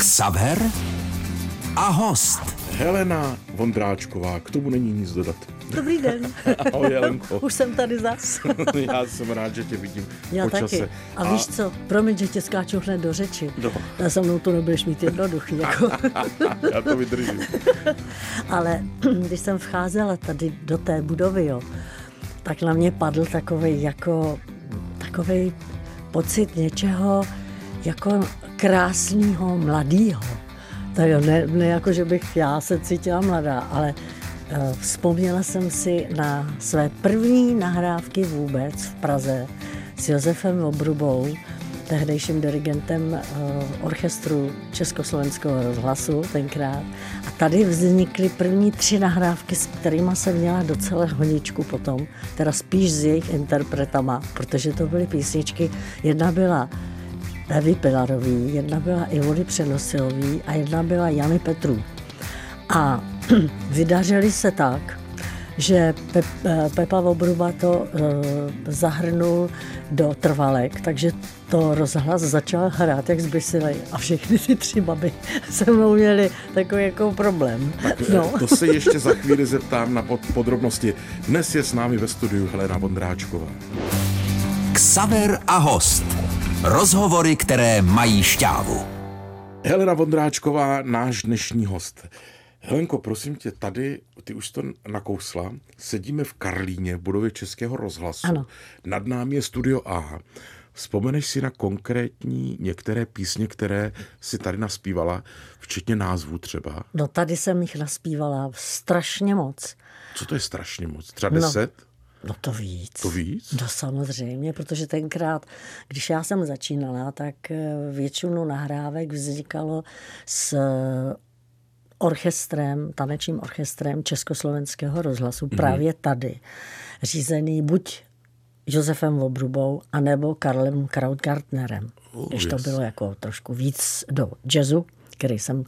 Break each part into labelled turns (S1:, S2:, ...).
S1: Xaver a host.
S2: Helena Vondráčková, k tomu není nic dodat.
S3: Dobrý den.
S2: Ahoj, Helenko.
S3: Už jsem tady zas.
S2: Já jsem rád, že tě vidím
S3: Já
S2: po
S3: taky.
S2: čase.
S3: A, víš co, promiň, že tě skáču hned do řeči.
S2: No.
S3: Já se mnou to nebudeš mít jednoduchý. Jako.
S2: Já to vydržím.
S3: Ale když jsem vcházela tady do té budovy, jo, tak na mě padl takový jako takový pocit něčeho jako krásného, mladého. To jo, ne, ne jako, že bych já se cítila mladá, ale uh, vzpomněla jsem si na své první nahrávky vůbec v Praze s Josefem Obrubou, tehdejším dirigentem uh, orchestru Československého rozhlasu tenkrát. A tady vznikly první tři nahrávky, s kterými jsem měla docela honičku potom, teda spíš s jejich interpretama, protože to byly písničky. Jedna byla Evy Pilarový, jedna byla Ivony Přenosilový a jedna byla Jany Petru. A vydařili se tak, že Pe- eh, Pepa Vobruba to uh, zahrnul do trvalek, takže to rozhlas začal hrát jak zbysilej a všechny ty tři baby se mnou měli takový jako problém.
S2: No. To se ještě za chvíli zeptám na pod- podrobnosti. Dnes je s námi ve studiu Helena Vondráčková.
S1: Xaver a host. Rozhovory, které mají šťávu.
S2: Helena Vondráčková, náš dnešní host. Helenko, prosím tě, tady, ty už to nakousla, sedíme v Karlíně, v budově Českého rozhlasu.
S3: Ano.
S2: Nad námi je Studio A. Vzpomeneš si na konkrétní některé písně, které si tady naspívala, včetně názvů třeba?
S3: No tady jsem jich naspívala strašně moc.
S2: Co to je strašně moc? Třeba
S3: No.
S2: deset?
S3: No to víc.
S2: To víc?
S3: No samozřejmě, protože tenkrát, když já jsem začínala, tak eh, většinu nahrávek vznikalo s eh, orchestrem, tanečním orchestrem Československého rozhlasu
S2: Mhm.
S3: právě tady, řízený buď Josefem Obrubou, anebo Karlem Krautgartnerem.
S2: Oh,
S3: Když to
S2: yes.
S3: bylo jako trošku víc do jazzu, který jsem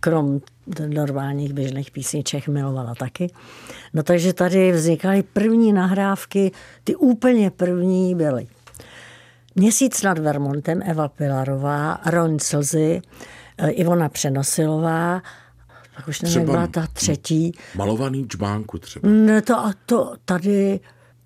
S3: krom normálních běžných písniček milovala taky. No takže tady vznikaly první nahrávky, ty úplně první byly Měsíc nad Vermontem Eva Pilarová, Roň Slzy, eh, Ivona Přenosilová, pak už nevím, byla ta třetí.
S2: Malovaný čbánku třeba.
S3: Ne, to, a to tady,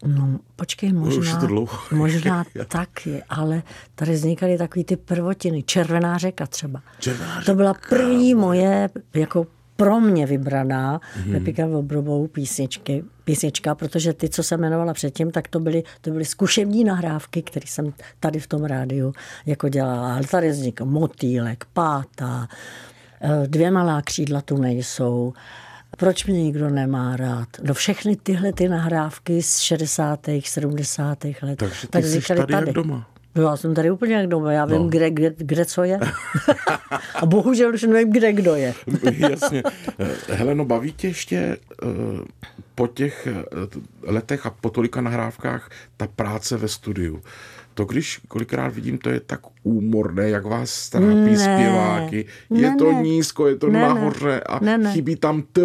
S3: no počkej,
S2: už je
S3: možná,
S2: to dlouho.
S3: možná taky, ale tady vznikaly takový ty prvotiny, Červená řeka třeba.
S2: Červená
S3: to byla první moje, jako pro mě vybraná mm-hmm. Pepika Obrobou písničky, písnička, protože ty, co jsem jmenovala předtím, tak to byly, to byly zkušební nahrávky, které jsem tady v tom rádiu jako dělala. Ale tady vznikl Motýlek, Pátá, eh, Dvě malá křídla tu nejsou, proč mě nikdo nemá rád? No všechny tyhle ty nahrávky z 60. 70. let.
S2: Takže ty
S3: tak
S2: jsi
S3: vznikaly
S2: tady jak doma.
S3: No, já jsem tady úplně jak doma, já vím,
S2: No.
S3: kde, kde, kde co je. A bohužel už nevím, kde kdo je.
S2: Jasně. Eh, Heleno, baví tě ještě eh, po těch eh, letech a po tolika nahrávkách ta práce ve studiu? To, když kolikrát vidím, to je tak úmorné, jak vás trápí
S3: Ne.
S2: zpěváky. Je
S3: Ne,
S2: to
S3: ne.
S2: nízko, je to
S3: Ne,
S2: nahoře a
S3: Ne, ne.
S2: chybí tam t.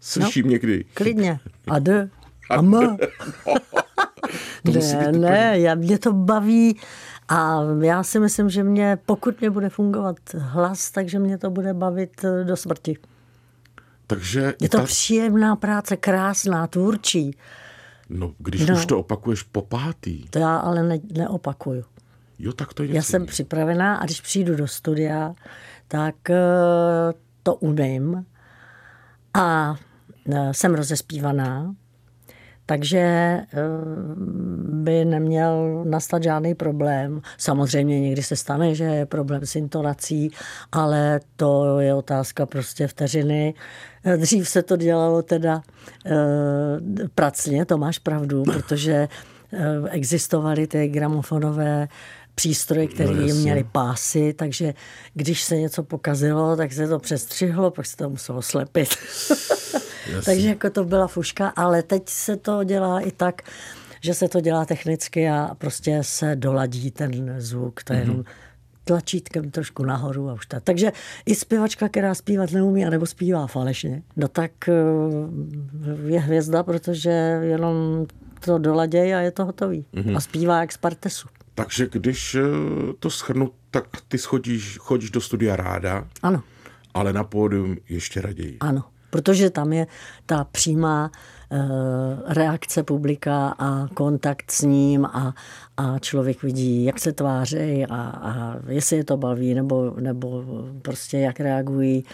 S2: Slyším někdy.
S3: Klidně. A d. A m. Ne, ne, já, mě to baví a já si myslím, že mě, pokud mě bude fungovat hlas, takže mě to bude bavit eh, do smrti.
S2: Takže
S3: Je to
S2: ta,
S3: příjemná práce, krásná, tvůrčí.
S2: No, když
S3: No.
S2: už to opakuješ po pátý,
S3: To já ale ne, neopakuju.
S2: jo, tak to je
S3: Já jsem připravená a když přijdu do studia, tak eh, to umím a eh, jsem rozespívaná, takže eh, by neměl nastat žádný problém. Samozřejmě někdy se stane, že je problém s intonací, ale to je otázka prostě vteřiny. Eh, Dřív se to dělalo teda eh, pracně, to máš pravdu, protože eh, existovaly ty gramofonové přístroje, které
S2: No,
S3: měly pásy, takže když se něco pokazilo, tak se to přestřihlo, pak se to muselo slepit. takže jako to byla fuška, ale teď se to dělá i tak, že se to dělá technicky a prostě se doladí ten zvuk. To je jenom tlačítkem trošku nahoru a už tak. Takže i zpěvačka, která zpívat neumí, anebo zpívá falešně, no tak eh, je hvězda, protože jenom to doladěj a je to hotový. A zpívá jak z partesu.
S2: Takže když eh, to schrnu, tak ty schodíš, chodíš do studia ráda,
S3: Ano,
S2: ale na pódium ještě raději.
S3: ano. Protože tam je ta přímá reakce publika a kontakt s ním a, a člověk vidí, jak se tváří a, a jestli je to baví, nebo, nebo prostě jak reagují.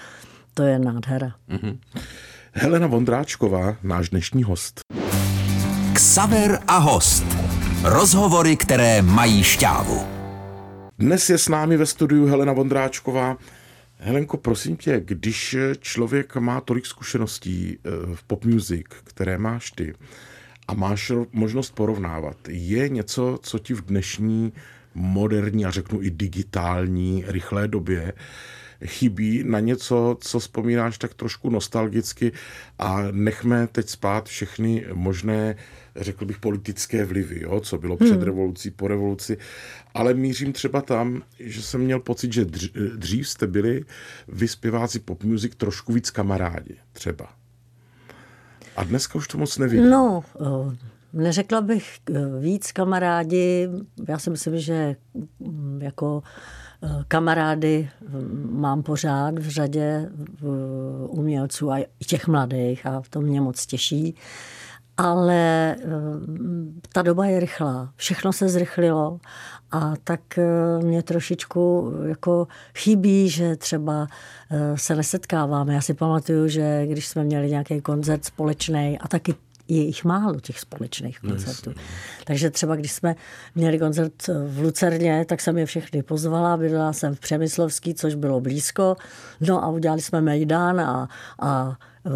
S3: To je nádhera.
S2: Helena Vondráčková, náš dnešní host.
S1: Ksaver a host. Rozhovory, které mají šťávu.
S2: Dnes je s námi ve studiu Helena Vondráčková. Helenko, prosím tě, když člověk má tolik zkušeností eh, v pop music, které máš ty, a máš možnost porovnávat, je něco, co ti v dnešní moderní a řeknu i digitální rychlé době chybí na něco, co vzpomínáš tak trošku nostalgicky a nechme teď spát všechny možné, řekl bych, politické vlivy, jo, co bylo před revolucí, po revoluci, ale mířím třeba tam, že jsem měl pocit, že dř- dřív jste byli vy zpěváci pop music trošku víc kamarádi, třeba. A dneska už to moc nevidím.
S3: No, eh, neřekla bych eh, víc kamarádi. Já si myslím, že mm, jako kamarády mám pořád v řadě eh, umělců a i těch mladých a to mě moc těší. Ale eh, ta doba je rychlá, všechno se zrychlilo a tak eh, mě trošičku jako chybí, že třeba eh, se nesetkáváme. Já si pamatuju, že když jsme měli nějaký koncert společný a taky je jich málo, těch společných koncertů. Takže třeba když jsme měli koncert v Lucerně, tak jsem je všechny pozvala, bydlela jsem v Přemyslovský, což bylo blízko, no a udělali jsme Mejdán a, a eh,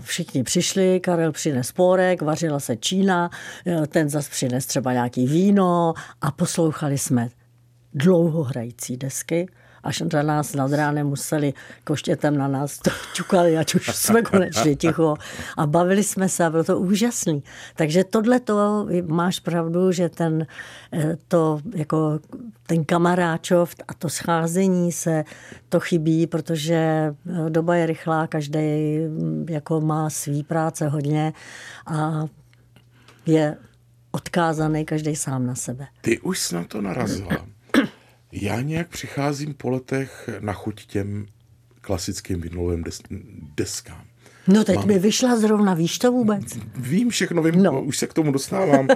S3: všichni přišli, Karel přines pórek, vařila se Čína, eh, ten zas přines třeba nějaký víno a poslouchali jsme dlouho hrající desky, až na nás nad ránem museli koštětem na nás to ťukali, ať už jsme konečně ticho a bavili jsme se a bylo to úžasný. Takže tohle to máš pravdu, že ten, eh, to, jako, ten kamaráčov a to scházení se, to chybí, protože eh, doba je rychlá, každý mm, jako má svý práce hodně a je odkázaný každý sám na sebe.
S2: Ty už jsi na to narazila. Já nějak přicházím po letech na chuť těm klasickým vinylovým des- deskám.
S3: No teď mi vyšla zrovna, víš to vůbec?
S2: Vím všechno, vím, no.
S3: No.
S2: už se k tomu dostávám.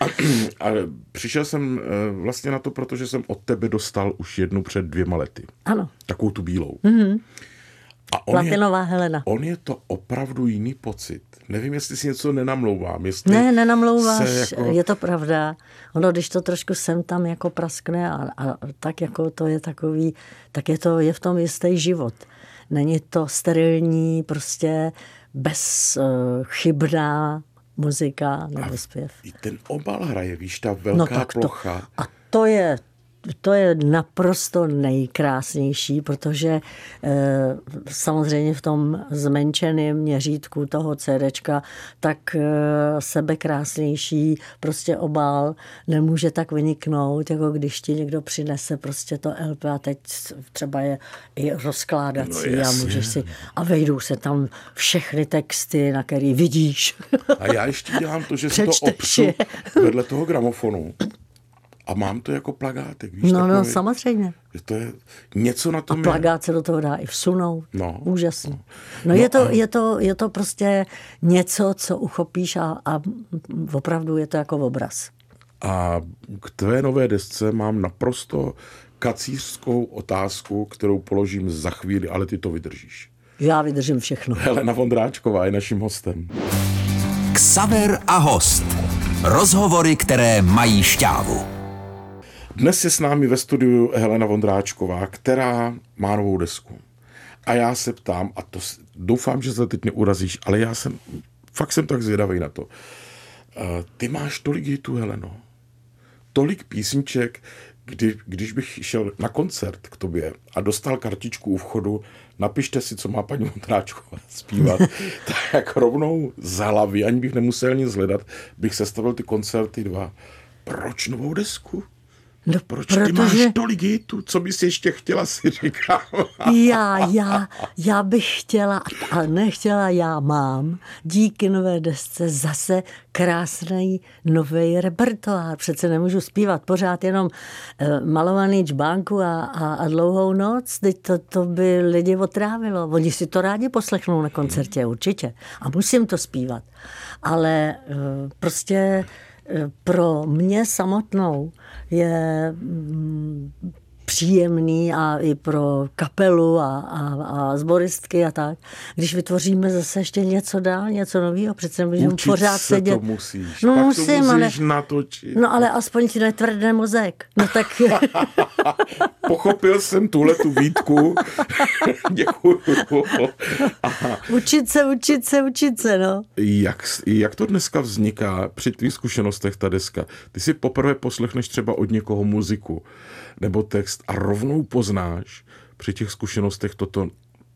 S2: A, a přišel jsem eh, vlastně na to, protože jsem od tebe dostal už jednu před dvěma lety.
S3: Ano,
S2: Takovou tu bílou. Mm-hmm. A on je,
S3: platinová Helena.
S2: on je to opravdu jiný pocit. Nevím, jestli si něco nenamlouvám. Jestli
S3: Ne, nenamlouváš, jako... je to pravda. Ono, když to trošku sem tam jako praskne a, a tak jako to je takový, tak je to, je v tom jistý život. Není to sterilní, prostě bezchybná muzika nebo zpěv.
S2: I ten obal hraje, víš, ta velká
S3: to,
S2: plocha.
S3: a to je, to je naprosto nejkrásnější, protože e, samozřejmě v tom zmenšeném měřítku toho CDčka tak e, sebekrásnější prostě obal nemůže tak vyniknout, jako když ti někdo přinese prostě to LP a teď třeba je i rozkládací
S2: No
S3: a můžeš si a vejdou se tam všechny texty, na který vidíš.
S2: A já ještě dělám to, že si to opřu vedle toho gramofonu a mám to jako plagátek, víš?
S3: No, no,
S2: takový,
S3: samozřejmě.
S2: že to je něco na
S3: A
S2: tom je.
S3: plagát se do toho dá i vsunout.
S2: No.
S3: Úžasný. No, je, to, je, to, je to prostě něco, co uchopíš a, a opravdu je to jako obraz.
S2: A k tvé nové desce mám naprosto kacířskou otázku, kterou položím za chvíli, ale ty to vydržíš.
S3: Já vydržím všechno.
S2: Helena Vondráčková je naším hostem.
S1: Ksaver a host. Rozhovory, které mají šťávu.
S2: Dnes je s námi ve studiu Helena Vondráčková, která má novou desku. A já se ptám, a to doufám, že se teď neurazíš, ale já jsem, fakt jsem tak zvědavý na to. Eh, Ty máš tolik hitů, Heleno. Tolik písniček, kdy, když bych šel na koncert k tobě a dostal kartičku u vchodu, napište si, co má paní Vondráčková zpívat, tak rovnou z hlavy, ani bych nemusel nic hledat, bych sestavil ty koncerty dva. Proč novou desku?
S3: No,
S2: Proč ty máš tolik hitů? Co bys ještě chtěla, si říkám.
S3: Já, já, já bych chtěla, a nechtěla, já mám, díky nové desce zase krásný nový repertoár. Přece nemůžu zpívat pořád jenom eh, malovaný čbánku a, a, a dlouhou noc. Teď to, to by lidi otrávilo. Oni si to rádi poslechnou na koncertě, určitě. A musím to zpívat. Ale eh, prostě pro mě samotnou Yeah. Mm, příjemný a i pro kapelu a, a, a zboristky a tak. Když vytvoříme zase ještě něco dál, něco nového, přece můžeme pořád
S2: se
S3: sedět.
S2: to musíš.
S3: No
S2: Pak
S3: musím,
S2: to musíš
S3: ale,
S2: natočit.
S3: no ale aspoň ti netvrdne mozek. No tak
S2: Pochopil jsem tuhle tu výtku. Děkuju. Aha.
S3: učit se, učit se, učit se, no.
S2: Jak, jak to dneska vzniká při tvých zkušenostech ta deska? Ty si poprvé poslechneš třeba od někoho muziku nebo text a rovnou poznáš při těch zkušenostech toto,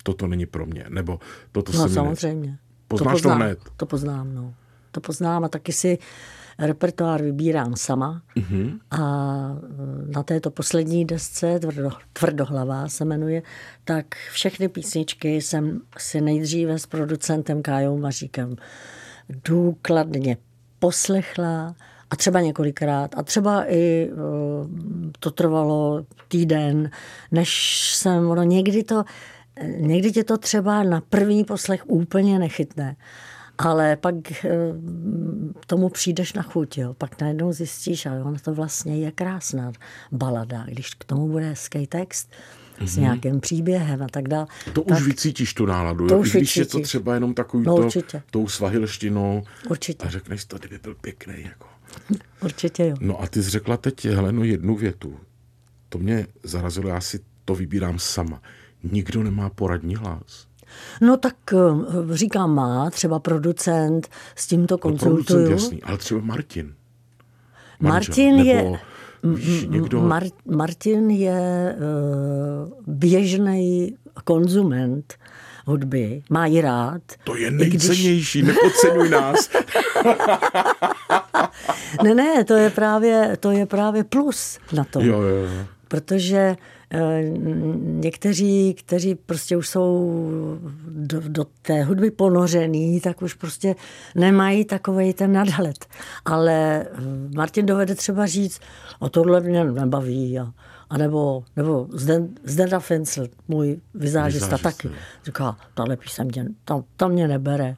S2: toto není pro mě, nebo toto
S3: No
S2: se mi ne...
S3: samozřejmě.
S2: Poznáš to
S3: poznám,
S2: hned?
S3: To poznám, no. To poznám a taky si repertoár vybírám sama.
S2: Mhm.
S3: Mm-hmm. A e, na této poslední desce, tvrdo, Tvrdohlavá se jmenuje, tak všechny písničky jsem si nejdříve s producentem Kájou Maříkem důkladně poslechla a třeba několikrát. A třeba i e, to trvalo týden, než jsem, ono někdy to, někdy tě to třeba na první poslech úplně nechytne. Ale pak e, tomu přijdeš na chuť, jo. pak najednou zjistíš, a ono to vlastně je krásná balada, když k tomu bude hezký text mm-hmm. s nějakým příběhem a tak dále.
S2: To
S3: tak,
S2: už vycítíš tu náladu,
S3: To
S2: jo?
S3: už
S2: když je to třeba jenom takový
S3: No,
S2: to,
S3: určitě.
S2: tou svahilštinou
S3: Určitě.
S2: a řekneš to, kdyby byl pěkný. Jako.
S3: Určitě jo.
S2: No a ty jsi řekla teď, Heleno, jednu větu. To mě zarazilo, já si to vybírám sama. Nikdo nemá poradní hlas.
S3: No tak eh, říkám, má třeba producent, s tímto
S2: No, producent
S3: konzultuju.
S2: jasný, ale třeba Martin.
S3: Martin
S2: Manžel,
S3: je,
S2: nebo, víš, někdo,
S3: Mar, Martin je uh, běžný konzument hudby, má ji rád.
S2: to je
S3: i když-
S2: nejcennější, nepodceňuj nás.
S3: Ne, ne, to je právě, to je právě plus na tom.
S2: jo, jo, jo.
S3: Protože eh, někteří, kteří prostě už jsou do, do té hudby ponořený, tak už prostě nemají takový ten nadhled. Ale eh, Martin dovede třeba říct, o tohle mě nebaví. A, a nebo, nebo Zden, Zdenda Fencel, můj vizážista,
S2: Vizážista.
S3: taky. Říká, tahle píseň mě, tam, tam mě nebere.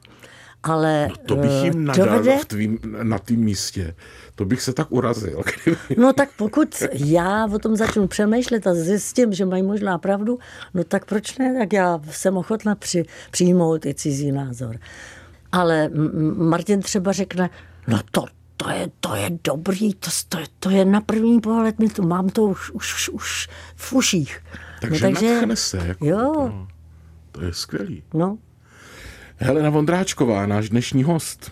S3: Ale
S2: No To bych
S3: eh,
S2: jim nadal
S3: dovede,
S2: v tvým, na tým místě. To bych se tak urazil.
S3: No tak pokud já o tom začnu přemýšlet a zjistím, že mají možná pravdu, no tak proč ne? Tak já jsem ochotna při, přijmout i cizí názor. Ale Martin třeba řekne, no to, to je, to je dobrý, to, to, je, to je na první pohled, my to, mám to už, už, už v uších.
S2: Takže,
S3: no,
S2: nadchne se. Jako,
S3: Jo,
S2: No, to je skvělý.
S3: no.
S2: Helena Vondráčková, náš dnešní host.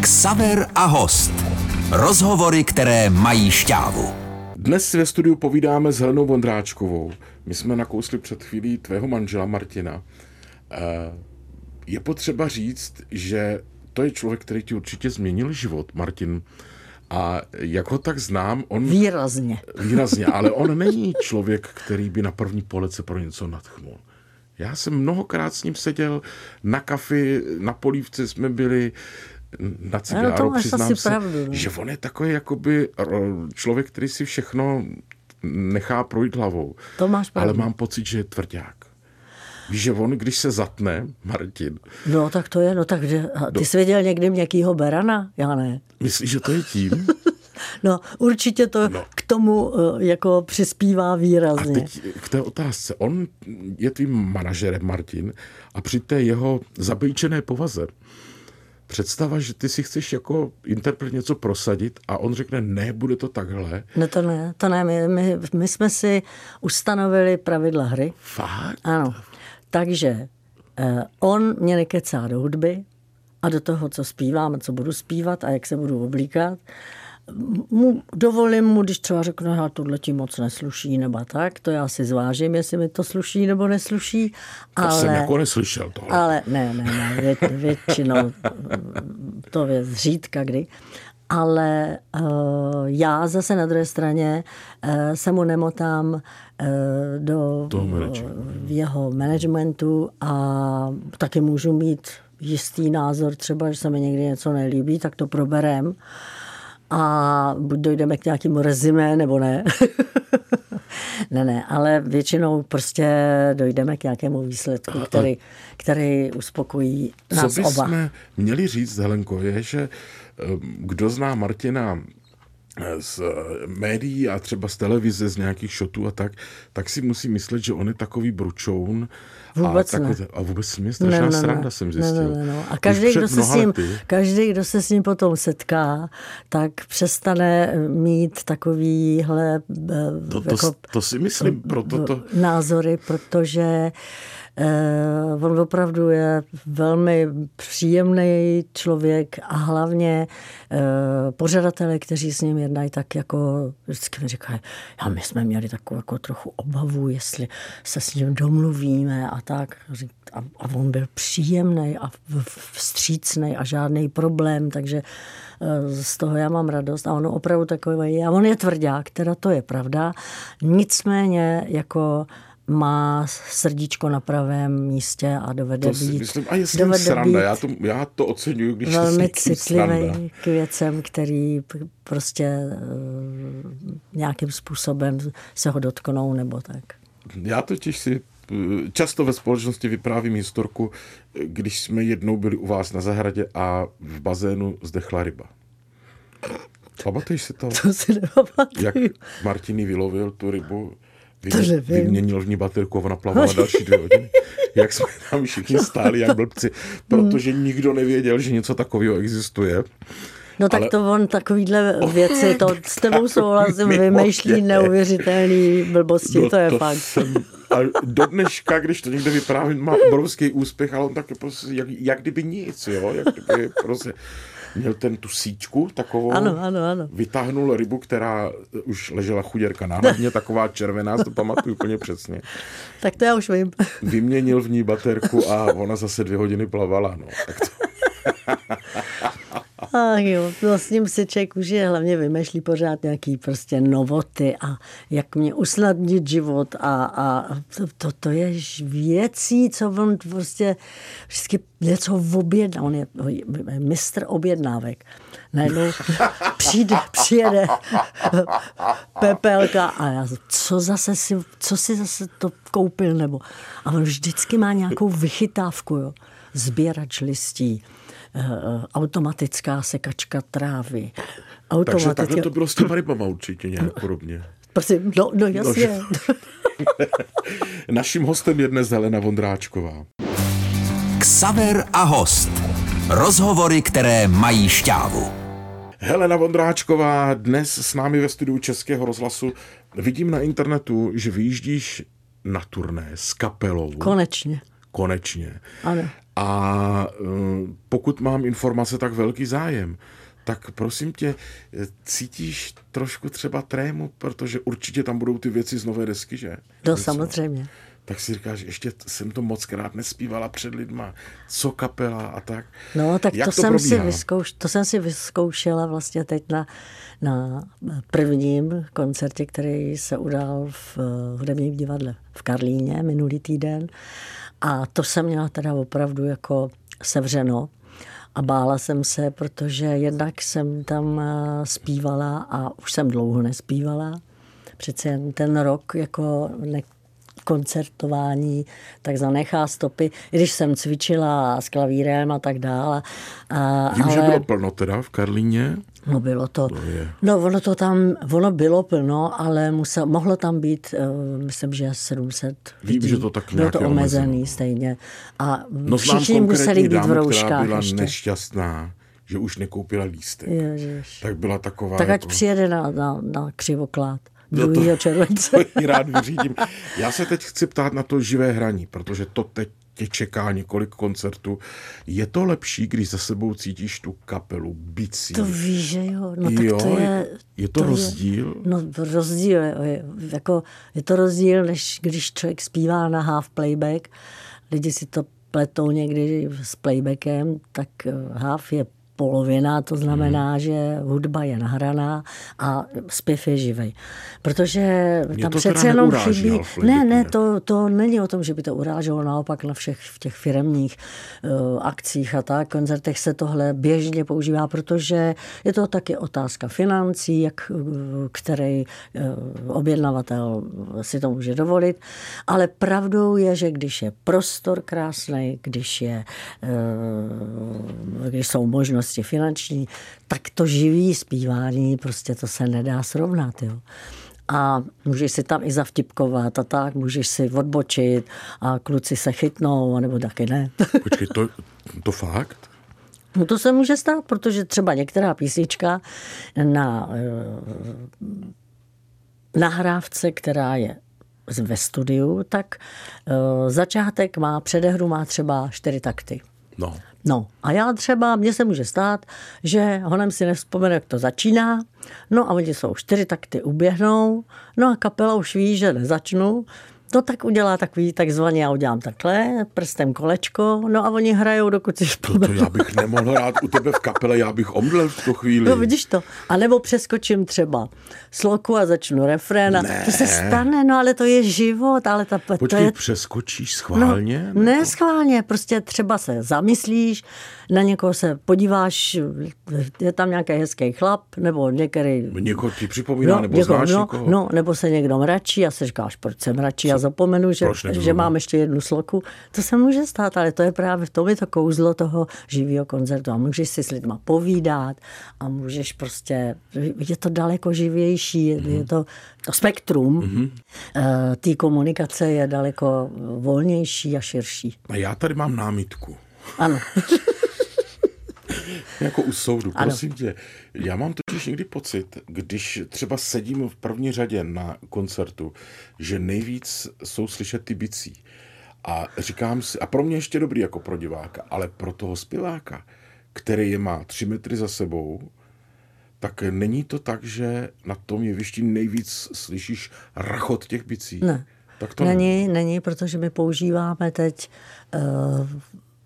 S1: Ksaver a host. Rozhovory, které mají šťávu.
S2: Dnes si ve studiu povídáme s Helenou Vondráčkovou. My jsme nakousli před chvílí tvého manžela Martina. Eh, Je potřeba říct, že to je člověk, který ti určitě změnil život, Martin. A jak ho tak znám, on
S3: Výrazně.
S2: výrazně, ale on není člověk, který by na první pohled se pro něco natchnul. Já jsem mnohokrát s ním seděl na kafi, na polívce jsme byli, na cigáro,
S3: máš
S2: přiznám
S3: asi
S2: se,
S3: pravdu, no.
S2: že on je takový jakoby člověk, který si všechno nechá projít hlavou.
S3: To máš
S2: Ale
S3: pravdu.
S2: mám pocit, že je tvrdák. Víš, že on, když se zatne, Martin,
S3: No tak to je, no tak ty jsi viděl někdy měkkýho berana? Já ne.
S2: myslíš, že to je tím?
S3: No, určitě to
S2: No.
S3: k tomu eh, jako přispívá
S2: A
S3: výrazně.
S2: teď k té otázce. On je tvým manažerem, Martin, a při té jeho zabejčené povaze představa, že ty si chceš jako interpret něco prosadit a on řekne, ne, bude to takhle.
S3: No to ne, to ne. My, my, my jsme si ustanovili pravidla hry.
S2: Fakt?
S3: Ano. Takže eh, on mě nekecá do hudby a do toho, co zpívám a co budu zpívat a jak se budu oblíkat. Mu, dovolím mu, když třeba řekne, že tohle ti moc nesluší nebo tak, to já si zvážím, jestli mi to sluší nebo nesluší.
S2: To
S3: ale...
S2: jsem jako neslyšel tohle.
S3: Ale ne, ne, ne, vě, většinou to je zřídka kdy. ale uh, já zase na druhé straně uh, se mu nemotám uh, do uh,
S2: managementu.
S3: jeho managementu a taky můžu mít jistý názor, třeba, že se mi někdy něco nelíbí, tak to proberem a buď dojdeme k nějakému rezime, nebo ne. ne, ne, ale většinou prostě dojdeme k nějakému výsledku, který, který uspokojí
S2: Co
S3: nás
S2: bychom
S3: oba.
S2: měli říct, Helenko, je, že eh, kdo zná Martina eh, z eh, médií a třeba z televize, z nějakých šotů a tak, tak si musí myslet, že on je takový bručoun.
S3: Vůbec
S2: a,
S3: ne.
S2: a vůbec mě strašná sranda, jsem zjistil.
S3: Ne, ne, ne, A
S2: Už
S3: každý kdo, se s ním,
S2: lety.
S3: každý, kdo se s ním potom setká, tak přestane mít takovýhle eh,
S2: To, to,
S3: jako,
S2: to si myslím, proto to...
S3: názory, protože eh, on opravdu je velmi příjemný člověk a hlavně eh, pořadatelé, kteří s ním jednají, tak jako vždycky mi říkají, já my jsme měli takovou jako trochu obavu, jestli se s ním domluvíme a tak. A, a on byl příjemný a vstřícný a žádný problém, takže eh, z toho já mám radost a on opravdu takový je. A on je tvrdák, teda to je pravda. Nicméně jako má srdíčko na pravém místě a dovede
S2: To si
S3: být,
S2: myslím, a je s ním
S3: dovede
S2: sranda,
S3: být
S2: já to, já to oceňuju, když
S3: velmi citlivý k věcem, který prostě eh, nějakým způsobem se ho dotknou nebo tak.
S2: Já totiž si eh, často ve společnosti vyprávím historku, eh, když jsme jednou byli u vás na zahradě a v bazénu zdechla ryba. Pamatuješ si to?
S3: To si nepamatuju.
S2: Jak Martini vylovil tu rybu,
S3: To
S2: vymě,
S3: nevím.
S2: vyměnil v ní baterku a ona plavala další dvě hodiny. Jak jsme tam všichni stáli jak blbci, protože nikdo nevěděl, že něco takového existuje.
S3: No tak
S2: Ale-
S3: to on takovýhle věci, to s tebou souhlasím, vymýšlí neuvěřitelný blbosti,
S2: No
S3: to je
S2: to
S3: fakt.
S2: Jsem, a do dneška, když to někde vyprávím, má obrovský úspěch, ale on taky prostě jak, jak kdyby nic, jo, jak kdyby prostě měl ten tu síčku takovou,
S3: Ano, ano, ano.
S2: vytáhnul rybu, která už ležela chuděrka na hlavně, taková červená, to pamatuju úplně přesně.
S3: Tak to já už vím.
S2: Vyměnil v ní baterku a ona zase dvě hodiny plavala, no. Tak to,
S3: Ach jo, no s ním si člověk užije, hlavně vymýšlí pořád nějaký prostě novoty a jak mě usnadnit život a, a to, to, to je věcí, co on prostě vždycky něco objedná, on je je mistr objednávek. Najednou přijde, přijede pepelka a já, co zase si, co si zase to koupil, nebo a on vždycky má nějakou vychytávku, jo. Sběrač listí, automatická sekačka trávy.
S2: takže
S3: Automatické...
S2: takhle to bylo s těma rybama určitě nějak podobně.
S3: Prosím, no, no jasně.
S2: Naším hostem je dnes Helena Vondráčková.
S1: Ksaver a host. Rozhovory, které mají šťávu.
S2: Helena Vondráčková dnes s námi ve studiu Českého rozhlasu. Vidím na internetu, že vyjíždíš na turné s kapelou.
S3: Konečně.
S2: Konečně.
S3: Ano.
S2: A eh, pokud mám informace, tak velký zájem. Tak prosím tě, eh, cítíš trošku třeba trému, protože určitě tam budou ty věci z nové desky, že?
S3: No samozřejmě.
S2: Tak si říkáš, ještě jsem to moc krát nespívala před lidma, co kapela a tak.
S3: No, tak
S2: Jak
S3: to, jsem si
S2: probíhá?
S3: vyzkouš, to jsem si vyzkoušela vlastně teď na, na prvním koncertě, který se udál v eh, hudebním divadle v Karlíně minulý týden. A to jsem měla teda opravdu jako sevřeno. A bála jsem se, protože jednak jsem tam eh, zpívala a už jsem dlouho nespívala. Přece jen ten rok jako ne, koncertování, tak zanechá stopy, i když jsem cvičila s klavírem a tak dále. A,
S2: Vím,
S3: ale...
S2: že bylo plno teda v Karlíně.
S3: No bylo to,
S2: je.
S3: no ono to tam, ono bylo plno, ale musel, mohlo tam být, uh, myslím, že 700
S2: Vím,
S3: lidí.
S2: že to tak
S3: Bylo
S2: nějak
S3: to omezený
S2: omezený.
S3: stejně. A
S2: No
S3: všichni museli být v
S2: dámu, která
S3: rouškách
S2: byla
S3: ještě.
S2: nešťastná, že už nekoupila lístek.
S3: Ježiš.
S2: Tak byla taková...
S3: Tak ať
S2: jako...
S3: přijede na, na, na křivoklát.
S2: No to-
S3: 2. července.
S2: To rád vyřídím. Já se teď chci ptát na to živé hraní, protože to teď tě čeká několik koncertů. Je to lepší, když za sebou cítíš tu kapelu, bicí?
S3: To víš, že jo. No tak
S2: Jo,
S3: to je...
S2: je to rozdíl?
S3: no rozdíl, je, je, jako, je to rozdíl, než když člověk zpívá na half playback. Lidi si to pletou někdy s playbackem, tak eh, half je polovina, to znamená, hmm. že hudba je nahraná a zpěv je živej. Protože
S2: Mě
S3: tam přece jenom chybí... Ne, ne, to, to není o tom, že by to uráželo, naopak na všech v těch firemních uh, akcích a tak, koncertech se tohle běžně používá, protože je to taky otázka financí, jak, uh, který uh, objednavatel si to může dovolit, ale pravdou je, že když je prostor krásný, když, je, uh, když jsou možnosti finanční, tak to živý zpívání, prostě to se nedá srovnat. Jo a můžeš si tam i zavtipkovat a tak, můžeš si odbočit a kluci se chytnou, nebo taky ne.
S2: Počkej, to, to fakt?
S3: No to se může stát, protože třeba některá písnička na eh, nahrávce, která je ve studiu, tak eh, začátek má, předehru má třeba čtyři takty.
S2: No.
S3: No a já třeba, mně se může stát, že honem si nevzpomene, jak to začíná, no a oni jsou čtyři takty uběhnou, no a kapela už ví, že nezačnu, no tak udělá takový takzvaně, já udělám takhle, prstem kolečko, no a oni hrajou, dokud si
S2: To
S3: vzpomenou.
S2: já bych nemohl hrát u tebe v kapele, já bych omdlel v tu chvíli.
S3: No vidíš to. A nebo přeskočím třeba sloku a začnu refrén. a
S2: Ne.
S3: To se stane, no ale to je život, ale ta, to
S2: Počkej,
S3: je
S2: přeskočíš schválně?
S3: No, ne schválně, prostě třeba se zamyslíš, na někoho se podíváš, je tam nějaký hezký chlap, nebo některý...
S2: Někoho ti připomíná, nebo
S3: někoho,
S2: znáš
S3: no,
S2: někoho?
S3: no, nebo se někdo mračí a se říkáš, proč se mračí a zapomenu, že, že mám ještě jednu sloku. To se může stát, ale to je právě v tom je to kouzlo toho živého koncertu. A můžeš si s lidma povídat a můžeš prostě, je to daleko živější, je,
S2: Mhm.
S3: je to, to spektrum mm-hmm. té komunikace je daleko volnější a širší.
S2: A já tady mám námitku.
S3: Ano.
S2: Jako u soudu,
S3: Ano.
S2: prosím tě. Já mám totiž někdy pocit, když třeba sedím v první řadě na koncertu, že nejvíc jsou slyšet ty bicí. A říkám si, a pro mě ještě dobrý jako pro diváka, ale pro toho zpěváka, který je má tři metry za sebou, tak není to tak, že na tom jevišti nejvíc slyšíš rachot těch bicí.
S3: Ne.
S2: Tak to
S3: není, není, protože my používáme teď uh,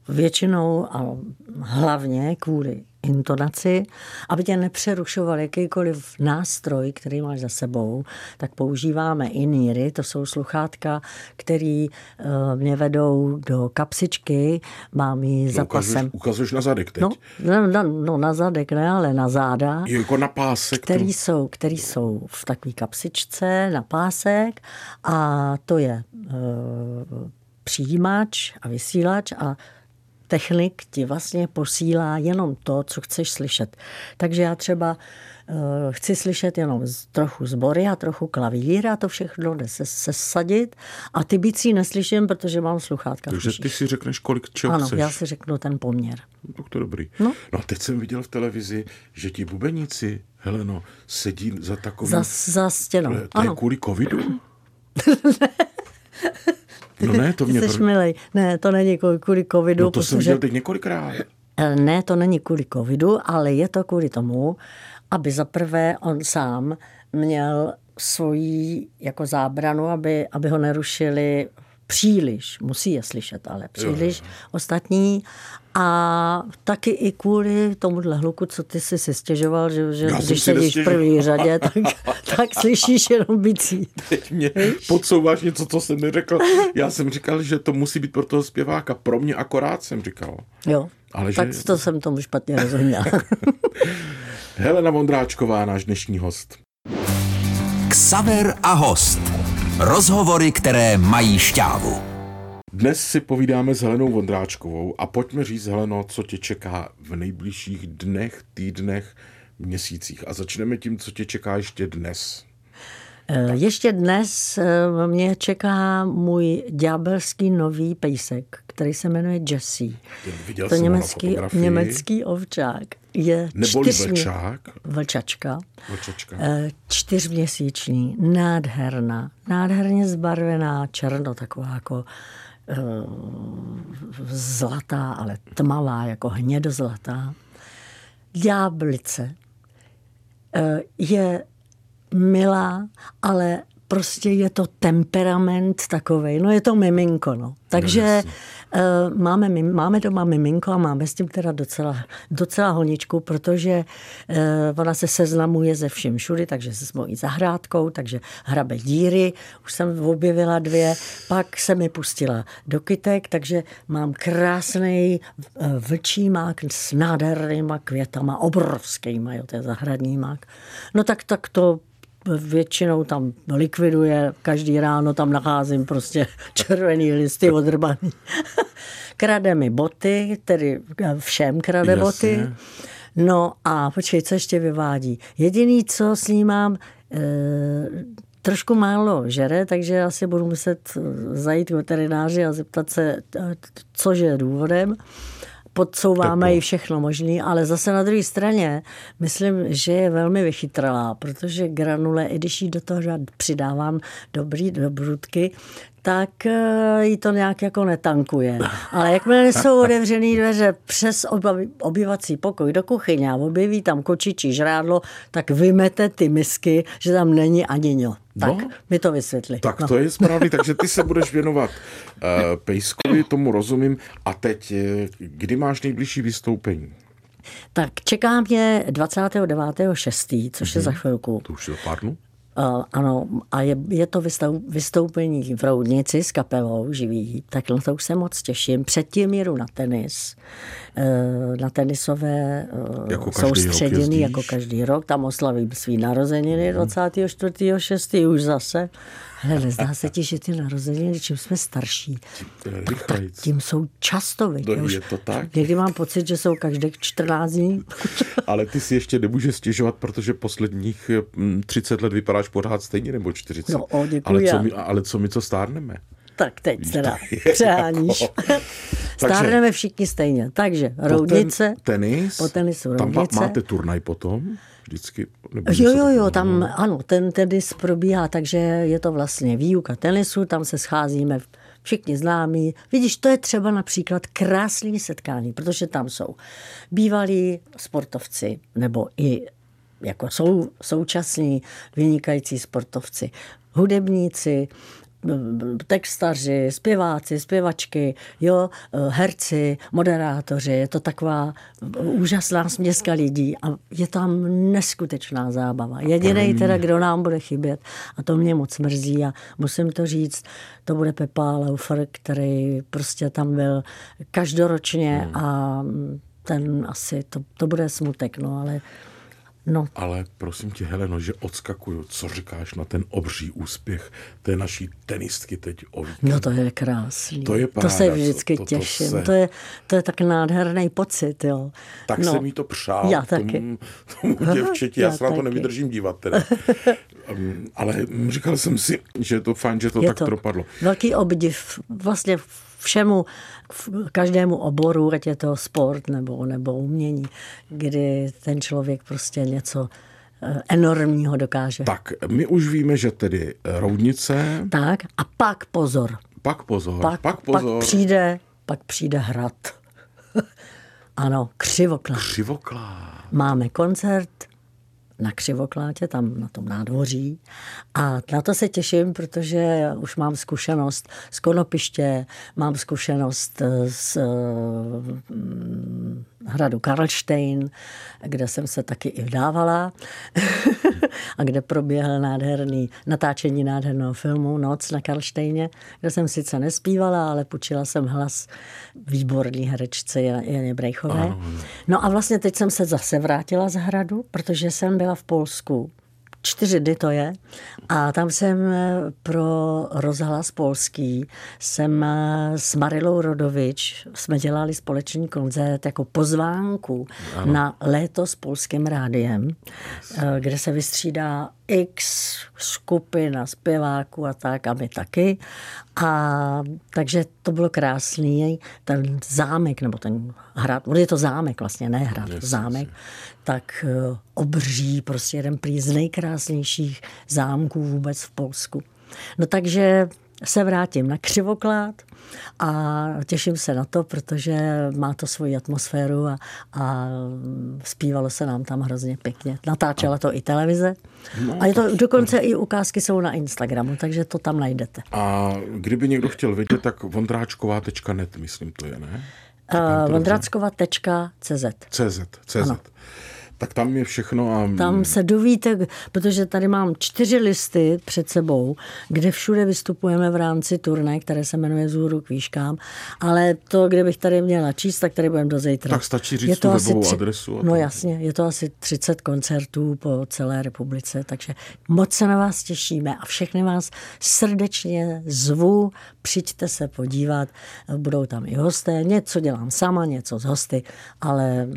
S3: většinou a hlavně kvůli intonaci, aby tě nepřerušoval jakýkoliv nástroj, který máš za sebou, tak používáme iníry, to jsou sluchátka, které uh, mě vedou do kapsičky, mám ji za
S2: No, ukazuješ,
S3: pasem.
S2: ukazuješ na zadek teď.
S3: No, no, no, no, na zadek ne, ale na záda
S2: Je jako na pásek. to-
S3: který jsou, který jsou v takové kapsičce na pásek a to je e, přijímač a vysílač a technik ti vlastně posílá jenom to, co chceš slyšet. Takže já třeba e, chci slyšet jenom z, trochu zbory a trochu klavír a to všechno jde se, sesadit a ty bicí neslyším, protože mám sluchátka
S2: Takže ty si řekneš, kolik čeho
S3: Ano,
S2: chceš.
S3: já si řeknu ten poměr.
S2: No, Tak to je dobrý.
S3: No.
S2: no a teď jsem viděl v televizi, že ti bubeníci, Heleno, sedí za takovým...
S3: Za, za stěnou.
S2: To je
S3: Ano.
S2: kvůli covidu? No ne, to mě...
S3: Jsi milej. Ne, to není kvůli- covidu,
S2: No to jsem
S3: protože...
S2: viděl teď několikrát.
S3: Eh, Ne, to není kvůli covidu, ale je to kvůli tomu, aby zaprvé on sám měl svoji jako zábranu, aby, aby ho nerušili příliš, musí je slyšet, ale příliš ostatní. A taky i kvůli tomuhle hluku, co ty jsi si stěžoval, že, že
S2: Já
S3: když sedíš v první řadě, tak, tak slyšíš jenom bicí.
S2: Teď mě podsouváš něco, co jsem neřekl. Já jsem říkal, že to musí být pro toho zpěváka. Pro mě akorát jsem říkal.
S3: Jo,
S2: Ale
S3: tak
S2: že-
S3: to jsem tomu špatně rozuměla.
S2: Helena Vondráčková, náš dnešní host.
S1: Ksaver a host. Rozhovory, které mají šťávu.
S2: Dnes si povídáme s Helenou Vondráčkovou a pojďme říct, Heleno, co tě čeká v nejbližších dnech, týdnech, měsících. A začneme tím, co tě čeká ještě dnes.
S3: Eh, Ještě dnes eh, mě čeká můj ďábelský nový pejsek, který se jmenuje Jessie.
S2: Viděl
S3: To
S2: jsem ho na
S3: německý, německý ovčák. Je
S2: Neboli
S3: čtyřmě-
S2: vlčák.
S3: Vlčačka.
S2: Vlčačka.
S3: Eh, Čtyřměsíční, nádherná, nádherně zbarvená, černo, taková jako eh, zlatá, ale tmavá, jako hnědozlatá. Ďáblice. Eh, Je milá, ale prostě je to temperament takový, no je to miminko, no. Takže no, máme, máme doma miminko a máme s tím teda docela, docela honičku, protože uh, ona se seznamuje ze vším všudy, takže se s mojí zahrádkou, takže hrabe díry, už jsem objevila dvě, pak se mi pustila do kytek, takže mám krásný uh, vlčí mák s nádhernýma květama, obrovskýma, jo, to je zahradní mák. No tak, tak to většinou tam likviduje, každý ráno tam nacházím prostě červený listy odrbaný. krade mi boty, tedy všem krade Jasně. boty. No a počkej, co ještě vyvádí? Jediný, co s ním mám, e, trošku málo žere, takže asi budu muset zajít k veterináři a zeptat se, což je důvodem podsouváme jí všechno možné, ale zase na druhé straně myslím, že je velmi vychytralá, protože granule, i když jí do toho přidávám dobrý dobrutky, tak eh, jí to nějak jako netankuje. Ale jakmile jsou otevřený dveře přes obyvací pokoj do kuchyně a objeví tam kočičí žrádlo, tak vymete ty misky, že tam není ani ňo. Tak no, mi to vysvětli.
S2: Tak
S3: no.
S2: to je správný, takže ty se budeš věnovat uh, Pejskovi, tomu rozumím. A teď, eh, kdy máš nejbližší vystoupení?
S3: Tak čeká mě 29.6., což mm-hmm. je za mhm. chvilku.
S2: To už je pár dnů?
S3: Uh, ano, a je, je to vystoupení v Roudnici s kapelou živý, tak na to už se moc těším. Předtím jedu na tenis, uh, na tenisové uh, jako soustředění, jako každý rok. Tam oslavím svý narozeniny mm. 24.6. už zase. Hele, nezdá se ti, že ty narozeniny, čím jsme starší, tak, tím jsou často, viď?
S2: No, je to tak?
S3: Někdy mám pocit, že jsou každých 14 dní.
S2: Ale ty si ještě nemůžeš stěžovat, protože posledních 30 hm, let vypadáš pořád stejně, nebo 40.
S3: No, o,
S2: ale, co my, ale co my, co stárneme?
S3: Tak teď teda přeháníš. Jako... Stárneme všichni stejně. Takže roudnice.
S2: Po ten, tenis.
S3: Po tenisu roudnice.
S2: Tam máte turnaj potom? Vždycky? Nebo
S3: jo, jo, jo, tam ano, ten tenis probíhá, takže je to vlastně výuka tenisu, tam se scházíme všichni známí. Vidíš, to je třeba například krásný setkání, protože tam jsou bývalí sportovci nebo i jako jsou současní vynikající sportovci, hudebníci, textaři, zpěváci, zpěvačky, jo, herci, moderátoři, je to taková úžasná směska lidí a je tam neskutečná zábava. Jediný teda, kdo nám bude chybět a to mě moc mrzí a musím to říct, to bude Pepa Laufer, který prostě tam byl každoročně hmm. a ten asi, to, to bude smutek, no ale No.
S2: Ale prosím tě, Heleno, že odskakuju. Co říkáš na ten obří úspěch té naší tenistky teď o?
S3: No to je krásný.
S2: To je paráda,
S3: To se vždycky to, to, těším. To, se... to, je, to je tak nádherný pocit, jo.
S2: Tak
S3: no.
S2: se mi to přál.
S3: Já taky.
S2: Tomu, tomu děvčeti, já, já se na to nevydržím dívat teda. um, ale říkal jsem si, že je to fajn, že to je tak to dopadlo.
S3: Velký obdiv vlastně všemu, každému oboru, ať je to sport nebo, nebo umění, kdy ten člověk prostě něco eh, enormního dokáže.
S2: Tak, my už víme, že tedy roudnice.
S3: Tak, a pak pozor.
S2: Pak pozor,
S3: pak,
S2: pak pozor.
S3: Pak přijde, pak přijde hrad. ano, křivoklá.
S2: Křivoklá.
S3: Máme koncert na Křivoklátě, tam na tom nádvoří. A na to se těším, protože už mám zkušenost z Konopiště, mám zkušenost z mm, hradu Karlštejn, kde jsem se taky i vdávala. A kde proběhl nádherný natáčení nádherného filmu Noc na Karlštejně, kde jsem sice nespívala, ale půjčila jsem hlas výborný herečce Janě Brejchové. No a vlastně teď jsem se zase vrátila z hradu, protože jsem byla v Polsku čtyři dny to je. A tam jsem eh, pro rozhlas polský, jsem eh, s Marilou Rodovič, jsme dělali společný koncert jako pozvánku ano. na léto s polským rádiem. Eh, kde se vystřídá x skupina zpěváků a tak, a my taky. A takže to bylo krásný, ten zámek, nebo ten hrad, je to zámek vlastně, ne hrad, yes, zámek, yes. tak obří, prostě jeden prý z nejkrásnějších zámků vůbec v Polsku. No takže se vrátím na křivoklád a těším se na to, protože má to svoji atmosféru a, a zpívalo se nám tam hrozně pěkně. Natáčela to i televize. No, a je to dokonce i ukázky jsou na Instagramu, takže to tam najdete.
S2: A kdyby někdo chtěl vidět, tak vondráčková.net, myslím, to je, ne?
S3: Uh, vondráčkova.cz
S2: CZ, CZ. Ano tak tam je všechno. A...
S3: Tam se dovíte, protože tady mám čtyři listy před sebou, kde všude vystupujeme v rámci turné, které se jmenuje Zůru k výškám, ale to, kde bych tady měla číst, tak tady budeme do zítra.
S2: Tak stačí říct je to tu webovou tři... adresu.
S3: No jasně, je to asi 30 koncertů po celé republice, takže moc se na vás těšíme a všechny vás srdečně zvu, přijďte se podívat, budou tam i hosté, něco dělám sama, něco z hosty, ale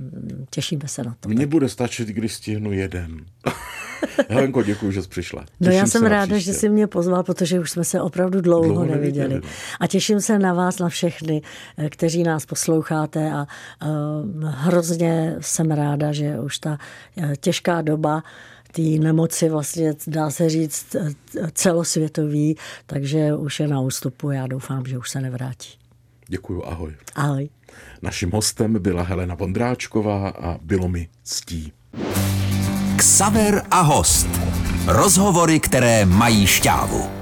S3: těšíme se na to.
S2: Mně bude stačit, když stihnu jeden. Helenko, děkuji, že jsi přišla.
S3: Těším no já jsem ráda, že jsi mě pozval, protože už jsme se opravdu dlouho, dlouho neviděli. neviděli. No. A těším se na vás, na všechny, eh, kteří nás posloucháte a uh, hrozně jsem ráda, že už ta uh, těžká doba té nemoci vlastně, dá se říct, celosvětový, takže už je na ústupu. Já doufám, že už se nevrátí.
S2: Děkuji, ahoj.
S3: Ahoj.
S2: Naším hostem byla Helena Vondráčková a bylo mi ctí.
S1: Ksaver a host. Rozhovory, které mají šťávu.